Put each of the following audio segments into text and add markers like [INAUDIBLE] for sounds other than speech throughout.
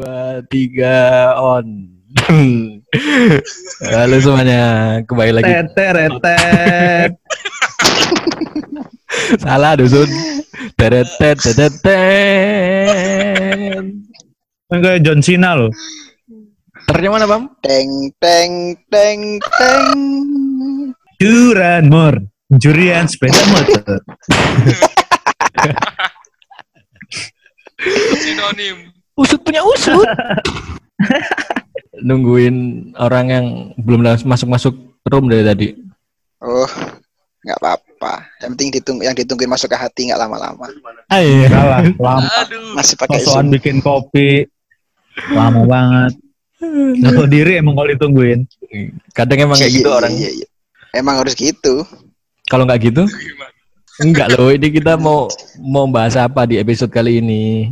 dua, tiga, on. [LAUGHS] Halo semuanya, kembali lagi. Teteretet. [LAUGHS] Salah dusun. Teretet, tetetet. Kayak John Cena loh. Ternya mana, Bam? Teng teng teng teng. Curanmor. Pencurian sepeda motor. [LAUGHS] sinonim Usut punya usut. [LAUGHS] Nungguin orang yang belum langsung masuk-masuk room dari tadi. Oh, nggak apa-apa. Yang penting ditunggu, yang ditungguin masuk ke hati nggak lama-lama. Ayo. Salah, lama. aduh Masih pakai Zoom. bikin kopi. Lama banget. Nggak tahu diri emang kalau ditungguin. Kadang emang kayak gitu Iya, orang. Iya, iya. Emang harus gitu. Kalau nggak gitu, enggak loh. Ini kita mau mau bahas apa di episode kali ini?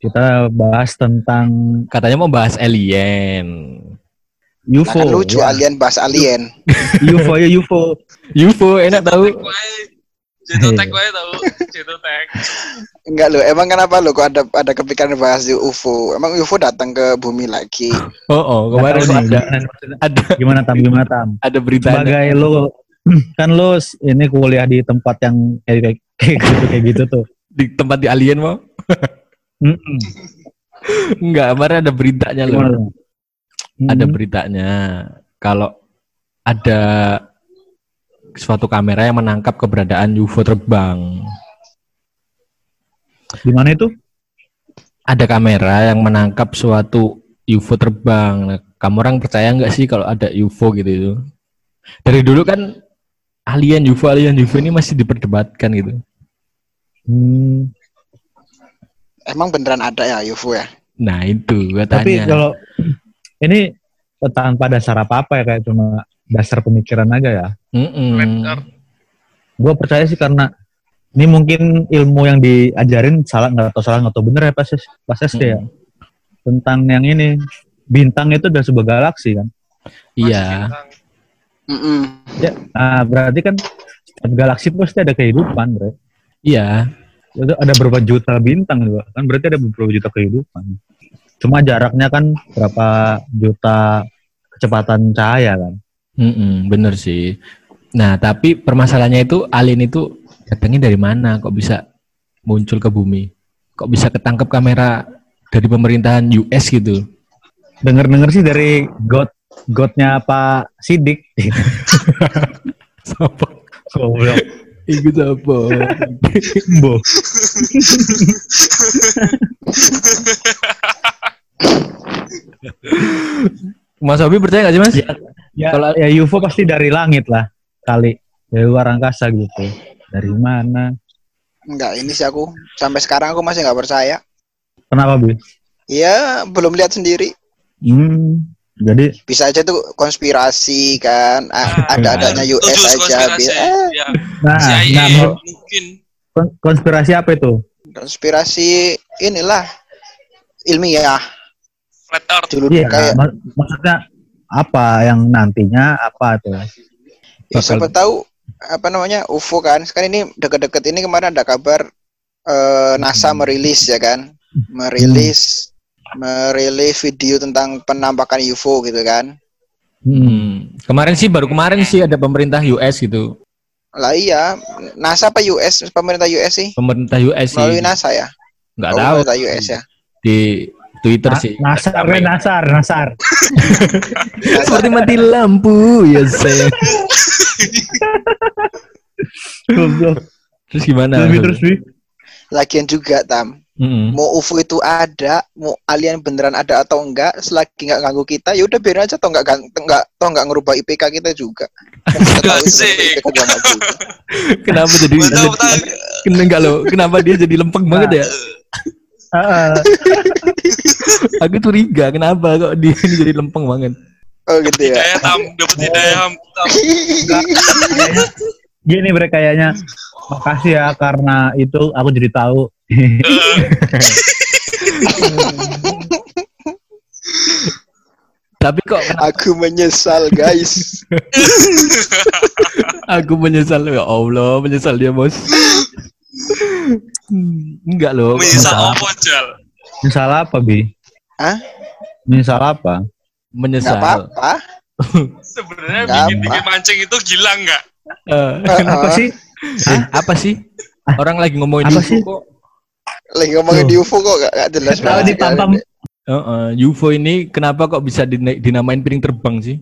Kita bahas tentang Katanya mau bahas alien. Nah, UFO. kan lucu Ya, alien bahas alien. [LAUGHS] UFO ya UFO. UFO enak tahu. wae tau Jatuh tag Enggak loh, emang kenapa lo kok ada ada kepikiran bahas di UFO? Emang UFO datang ke bumi lagi? [LAUGHS] Oh, oh kemarin tahu ada ada gimana tam gimana tam ada berita sebagai lo [CLEARS THROAT] kan lo s- ini kuliah di tempat yang kayak kayak, kayak gitu kayak gitu tuh di tempat di alien mau? [LAUGHS] Mm-mm. Enggak, kemarin ada beritanya loh. gimana tuh? Ada Mm. beritanya kalau ada suatu kamera yang menangkap keberadaan UFO terbang. di mana itu Ada kamera yang menangkap suatu UFO terbang. Nah, kamu orang percaya nggak sih kalau ada UFO gitu itu? Dari dulu kan alien UFO alien UFO ini masih diperdebatkan gitu. Hmm, Emang beneran ada ya UFO ya? Nah itu gue tapi tanya. kalau ini tanpa dasar apa apa ya kayak cuma dasar pemikiran aja ya? Gue percaya sih karena ini mungkin ilmu yang diajarin salah nggak tahu salah nggak tahu bener ya pas pas SD ya? Tentang yang ini bintang itu udah sebuah galaksi kan? Iya. Ya nah berarti kan setiap galaksi pasti ada kehidupan bro Iya. Ada berapa juta bintang juga kan berarti ada beberapa juta kehidupan cuma jaraknya kan berapa juta kecepatan cahaya kan Mm-mm, bener sih. Nah tapi permasalahannya itu alien itu datangnya dari mana? Kok bisa muncul ke bumi? Kok bisa ketangkep kamera dari pemerintahan US gitu? denger sih dari god godnya Pak Sidik [LAUGHS] [LAUGHS] Siapa? goblok Ikut apa? Bo. Mas Obi percaya gak sih mas? ya, ya, Kalau- ya UFO pasti dari langit lah kali dari luar angkasa gitu dari mana Enggak, ini sih aku sampai sekarang aku masih nggak percaya. kenapa bi Ya, belum lihat sendiri. hmm, jadi Bisa aja tuh konspirasi kan. A- Ah, Ada-adanya US aja. konspirasi. Bi- eh, Ya, nah, CIA nah mau- mungkin kon- konspirasi apa itu konspirasi inilah ilmiah. Flat Earth Dulu iya kayak mak- maksudnya apa yang nantinya apa tuh Ya, siapa tahu apa namanya UFO kan. Sekarang ini deket-deket ini kemarin ada kabar eh, NASA merilis ya kan, merilis merilis video tentang penampakan UFO gitu kan. Hmm. Kemarin sih baru kemarin sih ada pemerintah US gitu. Lah iya, NASA apa US? Pemerintah US sih? Pemerintah US sih. Melalui NASA ya? Nggak Oh, tahu pemerintah US ya. di Twitter Na- sih. nasar kan nasar nasar [LAUGHS] Seperti mati lampu ya saya. [LAUGHS] Goblok. Terus gimana? terus terus Lagian juga tam, Mm-mm. mau UFO itu ada, mau alien beneran ada atau enggak, selagi nggak ganggu kita, ya udah biarin aja, toh nggak nggak toh nggak ngerubah IPK kita juga. Kan kita. IPK juga. [LAUGHS] Kenapa jadi Betul, betul. Kena enggak lo? Kenapa dia jadi lempeng banget ya? [LAUGHS] Ah, ah. [LAUGHS] Aku curiga kenapa kok dia ini jadi lempeng banget. Oh gitu ya. hidayah tam dapat hidayah tam gini bre kayaknya makasih ya karena itu aku jadi tahu Tapi kok [LAUGHS] Aku menyesal guys. [LAUGHS] aku menyesal ya Allah menyesal dia bos. Hmm, Enggak loh. menyesal apa jal salah apa bi Misal apa? Nggak Menyesal. apa-apa. Sebenarnya Nggak bikin apa. bikin mancing itu gila nggak? Eh, Kenapa Heeh. [LAUGHS] sih? eh, apa sih? Orang lagi ngomongin Apa sih? kok. Lagi ngomongin di UFO kok gak, gak jelas banget. ditampam Heeh, UFO ini kenapa kok bisa dina- dinamain piring terbang sih?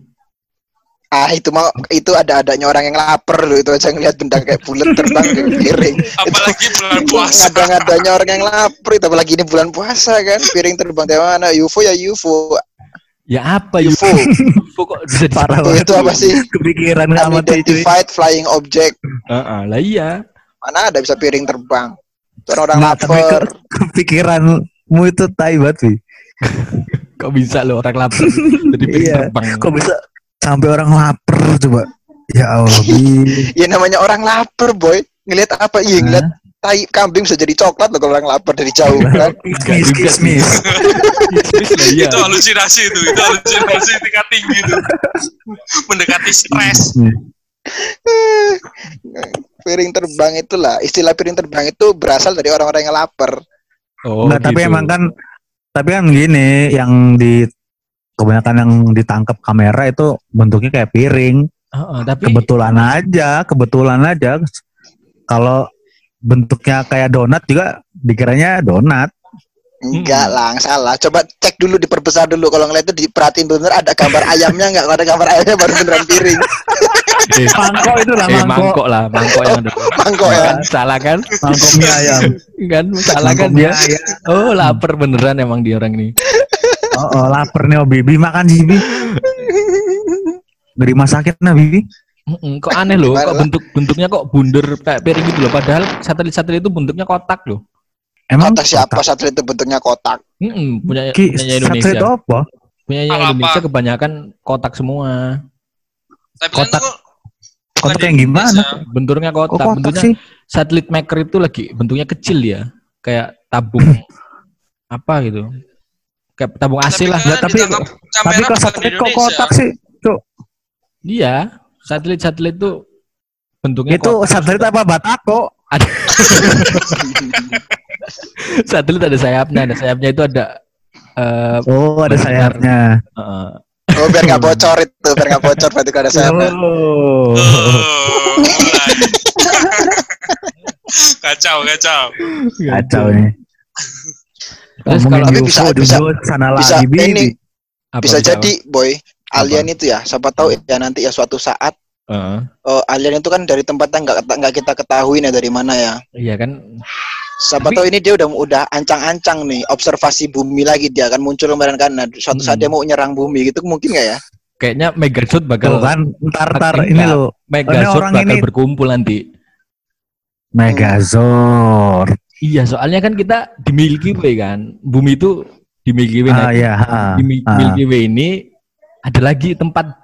Ah itu mau itu ada adanya orang yang lapar loh itu aja ngeliat benda kayak bulat terbang ke piring. [LAUGHS] Apalagi bulan Itu puasa. ngada-ngadanya orang yang lapar itu apalagi ini bulan puasa kan piring terbang dari mana UFO ya UFO Ya apa UFO UFO kok bisa di- parah itu apa sih kepikiran amat cuy. unidentified flying object Heeh, lah iya. mana ada bisa piring terbang orang tapi lapar ke- kepikiranmu itu tai banget sih. [LAUGHS] Kok bisa lo orang lapar jadi Iya. terbang? Kok bisa sampai orang lapar coba? Ya Allah, Bi. [LAUGHS] ya namanya orang lapar boy ngeliat apa iya ngeliat tai kambing bisa jadi coklat loh kalau orang lapar dari jauh kan Kismis, kismis. [LAUGHS] Iya. Itu halusinasi itu, itu halusinasi tingkat tinggi itu. Mendekati stres. Piring terbang itulah istilah piring terbang itu berasal dari orang-orang yang lapar Oh, Nggak, tapi gitu. emang kan tapi kan gini yang di kebanyakan yang ditangkap kamera itu bentuknya kayak piring. Heeh, tapi Kebetulan aja, kebetulan aja. Kalau bentuknya kayak donat juga dikiranya donat. Enggak Hmm. lah salah coba cek dulu diperbesar dulu kalau ngeliat itu diperhatiin bener ada gambar ayamnya nggak kalau ada gambar ayamnya baru beneran piring eh, [LAUGHS] Mangkok itu lah eh, mangkok. mangkok lah, mangkok yang ada. mangkok ya Kan, salah kan? Mangkok mie ayam. Kan salah kan Mangkok dia? ayam. Oh, lapar beneran emang dia orang ini. Oh, oh lapar nih oh Bibi makan sih Bibi. Dari rumah sakit nah Bibi. Mm-mm, kok aneh loh, kok bentuk bentuknya kok bunder kayak piring gitu loh. Padahal satelit-satelit itu bentuknya kotak loh. Emang kata siapa satelit itu bentuknya kotak Mm-mm, punya Ki, punya satelit Indonesia. apa? Punya Apa-apa? Indonesia kebanyakan kotak semua. Tapi Kotak- kan kotak yang gimana? Bentuknya Kok kotak, kotak bentuknya sih? satelit maker itu lagi bentuknya kecil ya. Kayak tabung [LAUGHS] apa gitu. Kayak tabung AC lah. kan tapi- Tapi di satelit kok kotak sih? Cuk, Iya, satelit-satelit itu bentuknya itu kotak. satelit apa batako? [LAUGHS] [LAUGHS] satelit ada sayapnya, ada sayapnya itu ada eh Oh, ada sayapnya. eh, oh biar nggak bocor itu biar nggak bocor berarti ada sayapnya Oh. Oh, [LAUGHS] kacau, kacau. Kacau nih. Terus kalau Tapi UFO, bisa- bisa- dulu sana bisa lagi Bibi. ini apa bisa jadi boy alien Apa? itu ya siapa tahu ya nanti ya suatu saat Heeh. oh, alien itu kan dari tempat yang nggak nggak kita ketahui nih dari mana ya iya kan siapa tahu ini dia udah udah ancang-ancang nih observasi bumi lagi dia akan muncul kemarin kan nah, suatu saat Hmm. dia mau nyerang bumi gitu mungkin nggak ya kayaknya Megazord Tuh bakal kan, ntar tar Enggak. ini loh, Megazord bakal ini- berkumpul nanti. Megazord. Iya, soalnya kan kita di Milky Way kan. Bumi itu di Milky Way. Ah Nah, ya, ah, di Mi- ah. Milky Way ini ada lagi tempat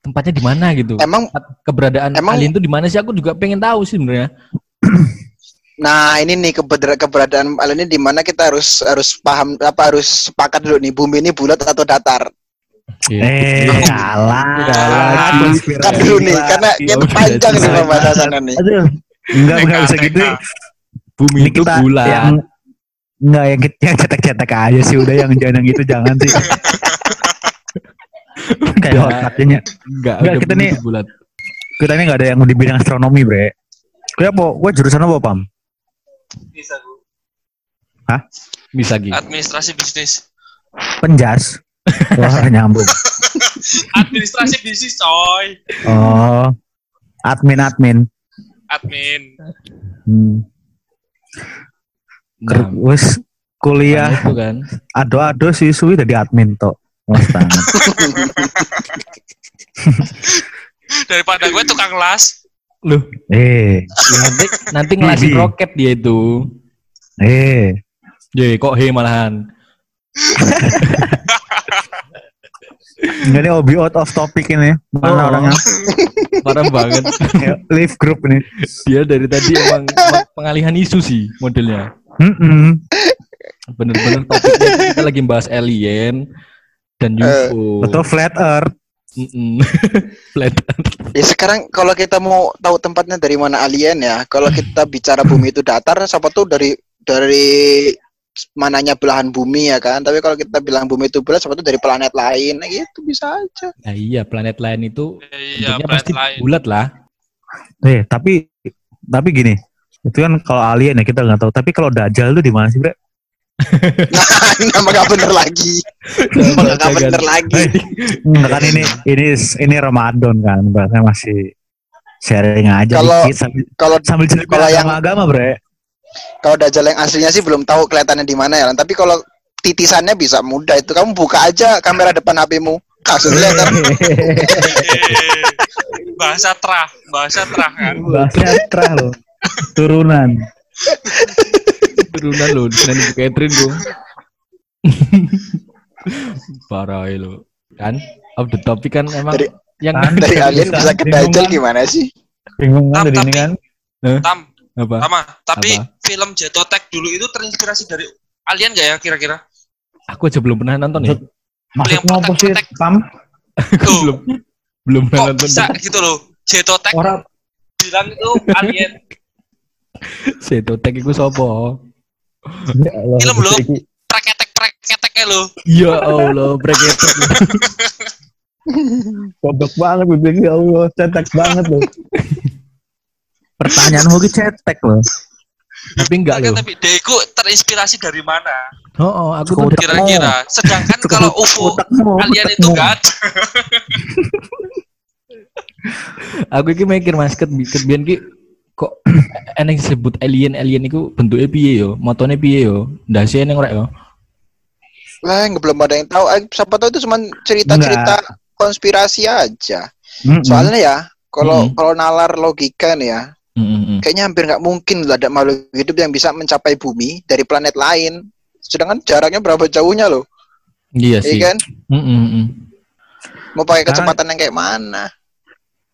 tempatnya di mana gitu. emang Tempat keberadaan Emang- alien itu di mana sih? Aku juga pengen tahu sih sebenarnya. Nah ini nih keberadaan keberadaan alien ini di mana kita harus harus paham apa harus sepakat dulu nih bumi ini bulat atau datar Eh, Iya. kalah. Kalah. Konspirasi kan dulu nih karena kita panjang nih pembahasannya nih Aduh. Enggak, enggak bisa gitu. Bumi Ini itu kita bulat. yang enggak yang yang cetek-cetek aja sih udah yang jangan itu jangan sih. Kayak otaknya. Enggak, Enggak, kita bumi nih- itu bulat. Kita ini enggak ada yang di bidang astronomi, Bre. Gue apa? Gue jurusan apa, Pam? Bisa, Bu. Bisa gitu. Administrasi bisnis. Penjas. Wah, nyambung. [LAUGHS] Administrasi bisnis, coy. Oh. Admin admin. Admin. Hmm. Ker- Nah, Wes kuliah itu kan. ado-ado siswi dari admin tok. Mas banget. [LAUGHS] Daripada gue tukang las. Loh, eh, nanti nanti ngelasin Bibi. roket dia itu. eh. Ye, kok he malahan. Enggak nih obi out of topic ini. Mana Oh. orangnya? Parah banget. Live group ini. Dia dari tadi emang, pengalihan isu sih modelnya. Mm-mm. Bener-bener topiknya kita lagi bahas alien dan UFO. Atau flat earth. Mm-mm. [LAUGHS] Flat Earth. ya sekarang kalau kita mau tahu tempatnya dari mana alien ya kalau kita bicara bumi itu datar siapa tuh dari dari mananya belahan bumi ya kan. Tapi kalau kita bilang bumi itu bulat, sebetulnya dari planet lain, nah gitu bisa aja. Nah, iya, planet lain itu Iya, bentuknya planet pasti lain. bulat lah. Eh, tapi tapi gini, itu kan kalau alien ya kita nggak tahu. Tapi kalau dajal itu di mana sih, Bre? [LAUGHS] Nah, nama gak bener lagi. Nama gak bener lagi. Enggak kan ini ini ini Ramadan kan, bahasanya masih sharing aja Kalau- dikit sambil Kalau sambil cerita kalau yang- agama, Bre. kalau dajjal yang aslinya sih belum tahu kelihatannya di mana ya. Tapi kalau titisannya bisa mudah itu kamu buka aja kamera depan HP-mu. Kelihatan. Eh, [LAUGHS] bahasa terah, bahasa terah kan. Bahasa terah loh. Turunan. [LAUGHS] Turunan lo, dengan Ibu Catherine gua. [LAUGHS] Parah lo. Kan? Of the topic kan emang Dari- yang Kan? Dari alien Bisa. ke dajjal kan? gimana sih? Bingung kan Tam, dari ini kan? Tam, apa? sama. Tapi Apa? film Jetotek dulu itu terinspirasi dari alien gak ya kira-kira? Aku aja belum pernah nonton ya. Maksudnya apa sih, Tuh. belum belum pernah Kok nonton. bisa gitu loh? Jetotek Orang bilang itu alien. [LAUGHS] Setotek iku sapa? Ya Allah, Film iki- Preketek-preketeknya loh. Ya Allah, bracket. Goblok banget gue bilang, ya Allah, cetek banget loh. Pertanyaanmu ki cetek loh. Tapi enggak loh. tapi Deku terinspirasi dari mana? Oh, oh, aku tuh. Kira-kira. Sedangkan kalau UFO alien itu gak [LAUGHS] aku iki mikir Mas ket ki kok [CLEARS THROAT] eneng disebut alien alien iku bentuknya piye yo? Motone piye yo? Ndase ning rek yo. Lah, nggak belum ada yang tahu. Eh, Siapa tahu itu cuma cerita-cerita konspirasi aja. Mm-mm. Soalnya ya, kalau Mm-mm. kalau nalar logika nih ya, Heeh. kayaknya hampir nggak mungkin lah ada makhluk hidup yang bisa mencapai bumi dari planet lain. Sedangkan jaraknya berapa jauhnya loh, Iya iya sih. kan? Heeh. Mau pakai kecepatan yang kayak mana?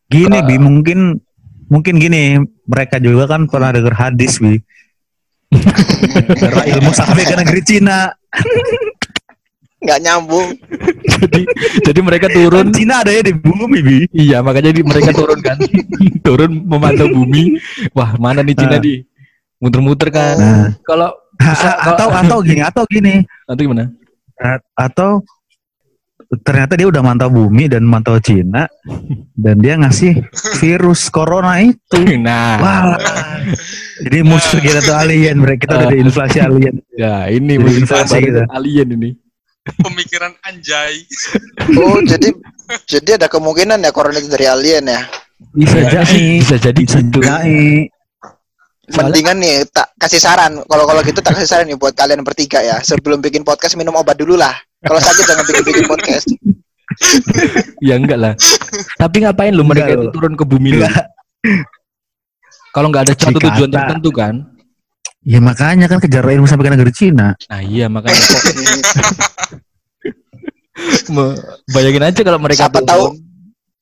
Gini bi mungkin mungkin gini mereka juga kan pernah dengar hadis bi. Karena ilmu sampai ke negeri Cina. Nggak nyambung. jadi jadi mereka turun Kan Cina ada ya di bumi bi. Iya, makanya di, mereka turun kan. [LAUGHS] turun memantau bumi. Wah, mana nih Cina Nah. di? Muter-muter kan. Nah. Kalau A- Bisa, a- atau atau gini atau gini atau gimana? A- atau ternyata dia udah mantau bumi dan mantau Cina dan dia ngasih virus corona itu. Nah, Wah. Jadi musuh kita tuh alien, mereka kita udah inflasi alien. ya ini Jadi mungkin inflasi gitu. alien ini. Pemikiran anjay. Oh, jadi jadi ada kemungkinan ya corona itu dari alien ya. Bisa jadi, bisa jadi bisa jadi. Soalnya- Mendingan nih tak kasih saran. Kalau kalau gitu tak kasih saran nih buat kalian bertiga ya. Sebelum bikin podcast minum obat dulu lah. Kalau sakit jangan bikin bikin podcast. Ya enggak lah. Tapi ngapain lu mereka itu turun ke bumi lu? Kalau nggak ada Dikata. tujuan tertentu kan? Ya makanya kan kejar ilmu sampai ke negeri Cina. Nah iya makanya kok bayangin aja kalau mereka Siapa turun tahu.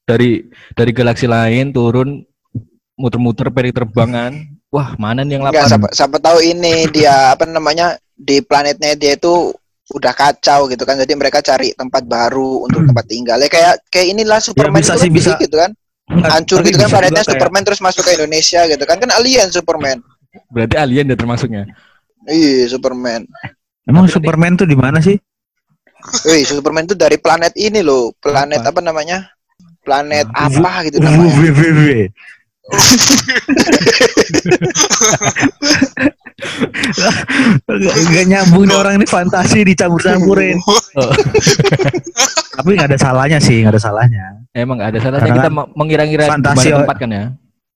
dari dari galaksi lain turun muter-muter peri terbangan. Wah mana nih yang Enggak, lapar? siapa, siapa tahu ini dia apa namanya di planetnya dia itu udah kacau gitu kan. Jadi mereka cari tempat baru untuk tempat tinggal. Ya kayak kayak inilah Superman bisa itu sih, kan bisa. gitu kan. Hancur Tapi gitu kan bisa planetnya kayak- Superman terus masuk ke Indonesia gitu kan. Kan alien Superman. Berarti alien ya termasuknya. Iya, Superman. Emang Superman tuh di mana sih? Wih, Superman itu dari planet ini loh. Planet Apa? apa, namanya? Planet Ah, apa gitu namanya? [LAUGHS] Gak, gak nyambung nih orang ini fantasi dicampur-campurin. Oh. [LAUGHS] Tapi nggak ada salahnya sih, nggak ada salahnya. Emang nggak ada salahnya Karena kita me- mengira-ngira fantasi tempat kan ya.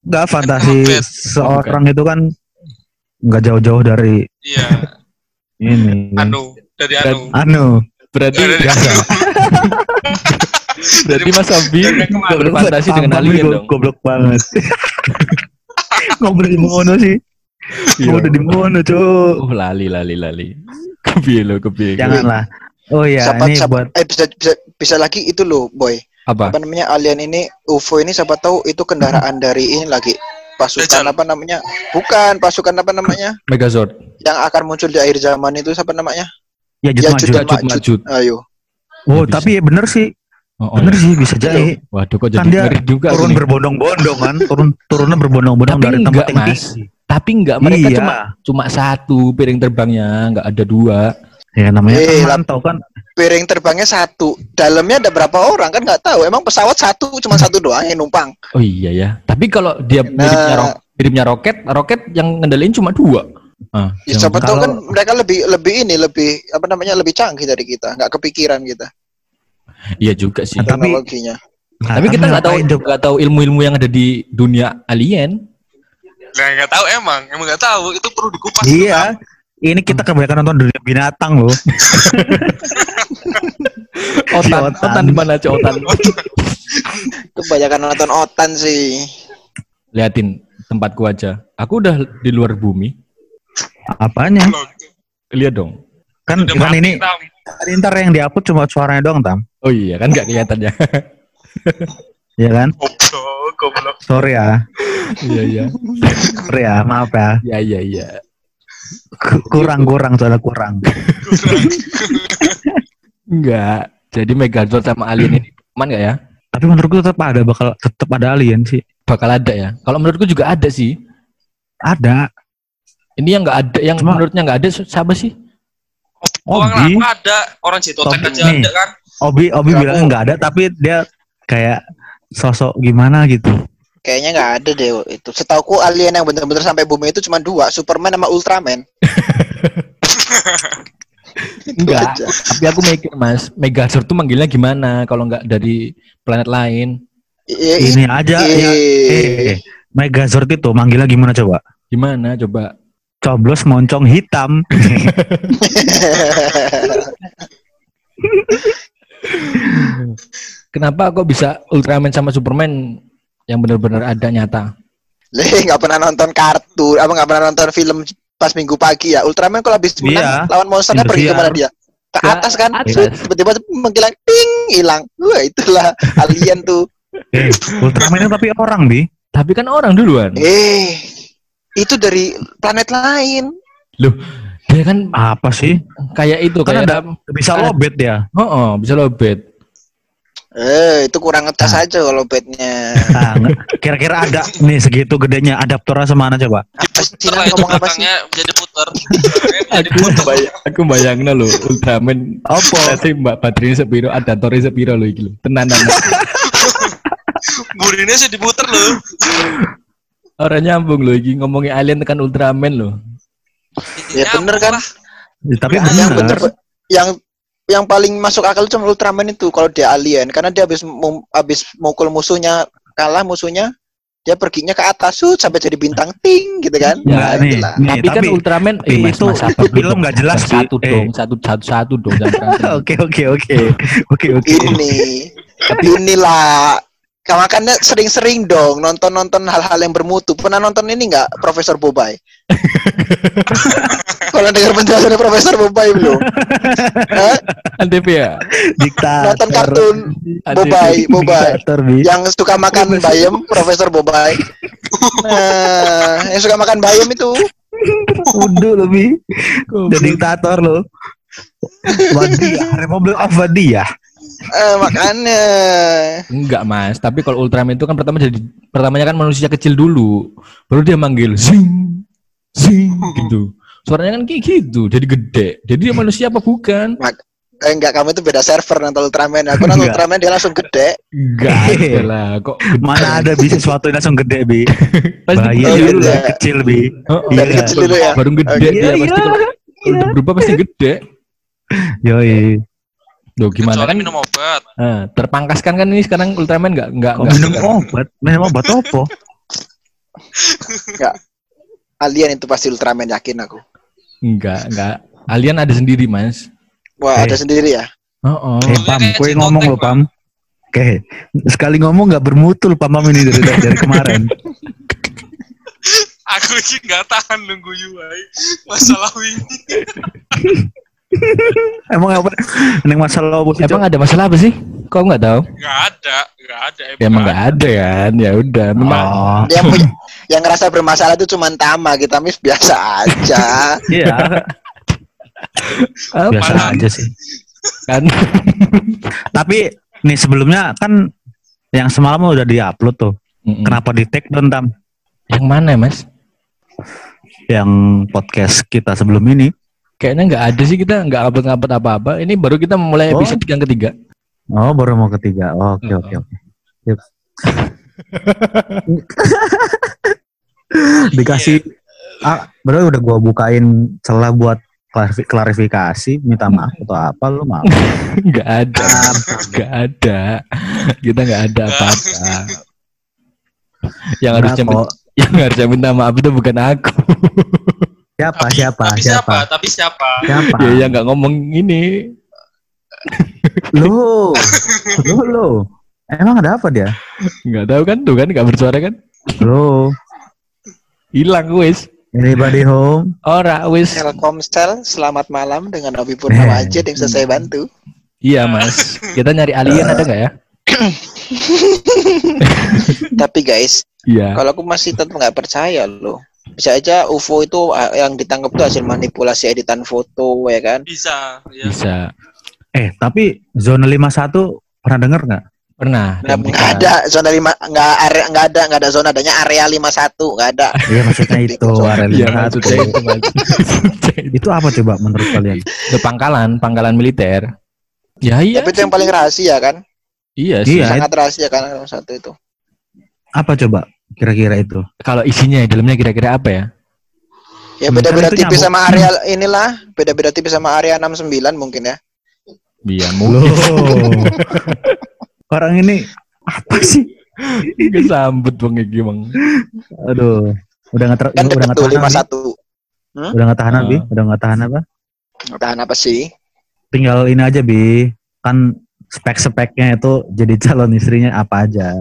Nggak fantasi seorang itu kan nggak jauh-jauh dari Iya, ini. anu dari anu. Anu. Berarti Dari- Biasa. [LAUGHS] berarti Mas Abi berfantasi dengan alien dong. Goblok banget. [LAUGHS] Ngobrol di mono sih. Iya. Ngobrol di mono, Cuk. Oh lali lali lali. Kepiye lo kepiye? Janganlah. Oh iya, siapa, ini siapa- buat eh bisa, bisa bisa lagi itu loh, boy. Apa? Apa namanya alien ini UFO ini siapa tahu itu kendaraan dari ini lagi pasukan Dajjal. apa namanya? Bukan pasukan apa namanya? Megazord. Yang akan muncul di akhir zaman itu siapa namanya? ya Ya, Majud Jud- Majud. Ayo. Oh, Ya, tapi ya bener sih. Oh, oh. Bener sih bisa jadi. Waduh kok Kan jadi dia ngeri juga Turun berbondong-bondong kan. Turun turunnya berbondong-bondong dari tempat yang Mas. Tapi enggak mereka Iya. cuma cuma satu piring terbangnya, enggak ada dua. Ya namanya Eh, kan mantau kan. Piring terbangnya satu, dalamnya ada berapa orang kan nggak tahu. Emang pesawat satu cuma satu doang yang numpang. Oh iya ya. Tapi kalau dia Nah. miripnya, ro- miripnya roket, roket yang ngendalin cuma dua. Ah, Ya, siapa tahu kalau- kan mereka lebih lebih ini lebih apa namanya lebih canggih dari kita, nggak kepikiran kita iya juga sih. Nah, tapi- teknologinya. Nah, Tapi kita nggak tahu nggak tahu ilmu-ilmu yang ada di dunia alien. Nah, nggak tahu emang, emang nggak tahu. Itu perlu dikupas. Iya. Ini kita kebanyakan nonton dunia binatang loh. [LAUGHS] Otan, Otan. otan di mana otan? [LAUGHS] Kebanyakan nonton otan sih. Liatin tempatku aja. Aku udah di luar bumi. Apanya? Lihat dong. Kan Udah kan mati, ini Tam. ntar yang diupload cuma suaranya doang tam. Oh iya kan nggak kelihatan [LAUGHS] ya. Iya kan? Goblok, goblok. Sorry ya. iya iya. Sorry ya, maaf ya. Iya iya iya. Ku- Kurang kurang soalnya kurang. Enggak. Jadi Megazord sama alien ini aman nggak ya? Tapi menurutku tetap ada bakal tetap ada alien sih. Bakal ada ya. Kalau menurutku juga ada sih. Ada. Ini yang nggak ada, yang Cuma- menurutnya nggak ada siapa sih? Obi, apa ada? Orang Citotek Obi aja ada kan? Obi, Obi bilang nggak ada, tapi dia kayak sosok gimana gitu. Kayaknya nggak ada deh itu. Setauku alien yang bener-bener sampai bumi itu cuma dua, Superman sama Ultraman. [LAUGHS] Enggak. Tapi aku mikir mas, Megazord tuh manggilnya gimana kalau nggak dari planet lain? Ya, Ini aja ya. Eh, Megazord itu manggilnya gimana coba? Gimana coba? Coblos moncong hitam. [LAUGHS] [LAUGHS] Kenapa kok bisa Ultraman sama Superman yang benar-benar ada nyata? Le, nggak pernah nonton kartun, apa nggak pernah nonton film pas minggu pagi ya. Ultraman kalau habis menang Iya. lawan monsternya pergi ke mana dia? Ke atas kan? Tiba-tiba menghilang, ting, hilang. Wah itulah [LAUGHS] alien tuh. eh, Ultraman tapi orang bi. Tapi kan orang duluan. Eh, itu dari planet lain. Dia kan Apa sih? kayak itu Kan kayak ada bisa lobet ya. Oh, oh, bisa lobet. Eh, itu kurang ngetes Ah. aja kalau bednya. Nah, kira-kira ada nih segitu gedenya adaptornya coba? Sih Puter Nan, lah itu ngomong apa sih? jadi puter. [LAUGHS] jadi puter. bayang, aku bayangin lo Ultraman. Apa? Berarti mbak baterainya sepiro, adaptornya sepiro lo iki lo. Tenanan. [LAUGHS] Burinnya sih diputer loh. Orang nyambung lo iki ngomongin alien tekan Ultraman lo. Ya bener kan? Ya, tapi yang benar. bener yang yang paling masuk akal cuma Ultraman itu kalau dia alien karena dia habis mu- habis mukul musuhnya kalah musuhnya dia perginya ke atas sut, sampai jadi bintang ting gitu kan Enggak Nah, nih, itulah. nih, tapi, kan Ultraman tapi eh, mas, itu- mas, itu dulu film nggak jelas, Satu. Eh. dong, satu satu satu dong. [LAUGHS] Oke oke oke [LAUGHS] oke oke. ini inilah makanya sering-sering dong nonton-nonton hal-hal yang bermutu pernah nonton ini nggak Profesor Bobai [LAUGHS] kalau dengar penjelasan Profesor Bobai belum [LAUGHS] Hah? Antv ya. Diktator. nonton kartun Bobai Bobai yang suka makan bayam Profesor Bobai [LAUGHS] nah yang suka makan bayam itu Udah lebih. Jadi diktator lo. Wadia, Republic of Wadia. Eh, makanya Enggak mas, tapi kalau Ultraman itu kan pertama jadi pertamanya kan manusia kecil dulu, baru dia manggil zing, zing gitu. Suaranya kan kayak gitu, jadi gede. Jadi dia manusia apa bukan? eh, enggak kamu itu beda server nonton Ultraman aku nonton. Ultraman dia langsung gede [LAUGHS] Enggak lah, kok gede. Mana ada bisa sesuatu yang langsung gede bi. Pasti Oh, dulu ya. kecil bi. Oh, oh, Dari iya. kecil dulu ya? Baru gede Oke. dia Iya, pasti kalau kalau udah berubah pasti gede. Yoi. Loh gimana Kecuali kan? minum obat. Nah, terpangkaskan kan ini sekarang Ultraman enggak enggak Kok enggak. minum obat? Minum obat apa? alien itu pasti Ultraman yakin aku Enggak, enggak. Alien ada sendiri, Mas. wah Eh. ada sendiri ya Oh, oh. Eh Pam, kue ngomong lo Bang. Pam. Oke, sekali ngomong nggak bermutu lo Pam Pam ini dari, dari kemarin. Aku ini nggak tahan nunggu Yuai. Masalah ini. [LAUGHS] [LAUGHS] Emang apa? Ini masalah apa sih? Emang ada masalah apa sih? Kok enggak tahu? Nggak ada, nggak ada. Ya, emang enggak ada kan. Ya udah, memang Oh, yang punya yang ngerasa bermasalah itu cuma Tama kita mis biasa aja [LAUGHS] iya, biasa aja sih. kan? [LAUGHS] Tapi nih sebelumnya kan yang semalam udah diupload tuh. Kenapa di take down Tam? Yang mana, Mas? yang podcast kita sebelum ini. Kayaknya nggak ada sih kita nggak upload-upload apa-apa. Ini baru kita memulai Oh. episode yang ketiga. Oh, baru mau ketiga. Oke, Oh. oke, oke. [LAUGHS] Dikasih ah, berarti udah gua bukain celah buat klarifi- klarifikasi, minta maaf atau apa lu mau? [LAUGHS] Nggak ada, nggak ada. Kita nggak ada apa-apa. Yang harusnya yang harusnya minta maaf itu bukan aku. [LAUGHS] Siapa, Tapi- siapa, Tapi siapa? siapa? Tapi siapa? Siapa? ya yang nggak ngomong ini. Lu, lu, lu. Emang ada apa dia? Nggak tahu kan tuh kan nggak bersuara kan? Lu, Hilang wis. anybody home? Ora wis. Telkomsel, selamat malam dengan Obi Purnama Eh. aja yang bisa saya bantu. Iya mas. Kita nyari alien ada nggak ya? [LAUGHS] Tapi guys, Iya. kalau aku masih tetap nggak percaya loh. Bisa aja UFO itu ah, yang ditangkap tuh hasil manipulasi editan foto ya kan? Bisa. Ya. Bisa. Eh, tapi zona 51 pernah denger nggak? Pernah. Nggak Dan nggak ada zona lima nggak area nggak ada nggak ada zona adanya area 51 nggak ada. Iya maksudnya [LAUGHS] itu area Iya 51. maksudnya itu [LAUGHS] itu. Itu apa coba menurut kalian? Itu pangkalan, pangkalan militer. Ya iya. Tapi itu yang paling rahasia kan? Iya sih. Iya. Sangat rahasia kan area 51 itu. Apa coba kira-kira itu? Kalau isinya dalamnya kira-kira apa ya? Ya Hmm, beda-beda tipis nyambung. sama area inilah, beda-beda tipis sama area 69 mungkin ya. Iya mungkin. [LAUGHS] Orang ini apa sih? [LAUGHS] Kesambut bang Egi bang. Aduh, udah nggak ter- Kan udah deket nggak tuh tahan Abi? 51. Udah nggak tahan Ah. Abi? Udah nggak tahan apa? Tahan apa sih? Tinggal ini aja bi, kan spek-speknya itu jadi calon istrinya apa aja?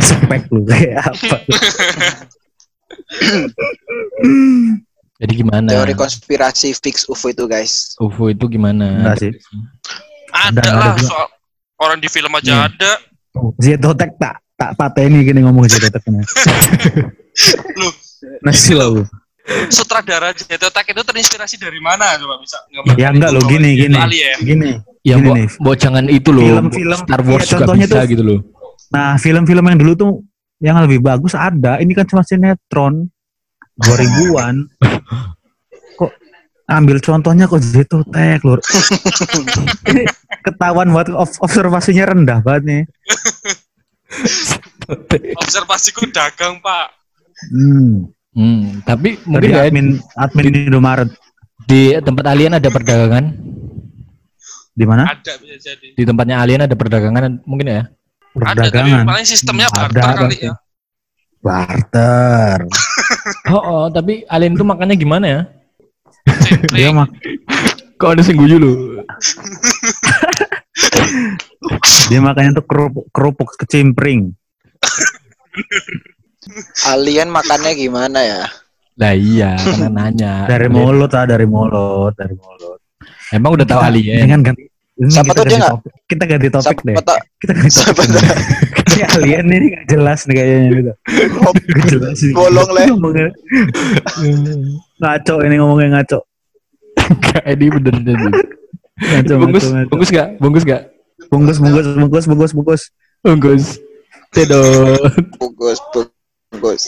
Spek lu kayak apa? Jadi gimana? Teori konspirasi fix UFO itu guys. UFO itu gimana? Enggak sih. Ada, lah soal orang di film aja Hmm. ada. Zetotek tak tak pateni gini ngomong Zetoteknya. Loh, Nasi lalu. sutradara Jetotak itu terinspirasi dari mana coba bisa nggak Ya enggak lo gini gini. alien. Gini. Ya, Gini Bo, nih. Bo, jangan itu loh. Film-film, Star Wars juga contohnya bisa tuh- gitu loh. Nah, film-film yang dulu tuh yang lebih bagus ada. Ini kan cuma sinetron 2000-an. [LAUGHS] kok ambil contohnya kok Zetotek lur. Ini ketahuan buat ob- observasinya rendah banget nih. Observasiku dagang pak. Hmm. Hmm, tapi mungkin ya admin admin Indomaret di tempat alien ada perdagangan. di mana? Ada bisa jadi. Di tempatnya alien ada perdagangan mungkin ya. Ada tapi Perdagangan. paling sistemnya Ada, barter kali pasti. ya. Barter. [LAUGHS] Oh, oh, tapi alien itu makannya gimana ya? Dia mak Kok ada sengguyu lu? [LAUGHS] dia makanya tuh kerupuk, kerupuk kecimpring. Alien makannya gimana ya? Lah iya, karena nanya. Dari mulut ah, dari mulut, dari mulut. Emang udah tahu alien. Kan ganti. Ini Siapa kita tuh dia ganti nggak? Kita ganti topik deh. Siapa tau- Kita ganti siapa topik. tau- [LAUGHS] Ini alien ini nggak jelas nih kayaknya gitu. [LAUGHS] Nggak jelas nih. Bolong. Ngomongnya ngaco ini ngomongnya ngaco. Kayak ini bener bener. [LAUGHS] Ngaco, Bungkus, ngaco, ngaco. bungkus gak? Bungkus gak? Bungkus, bungkus, bungkus, bungkus, bungkus. Bungkus. Cedot. Bungkus, bungkus.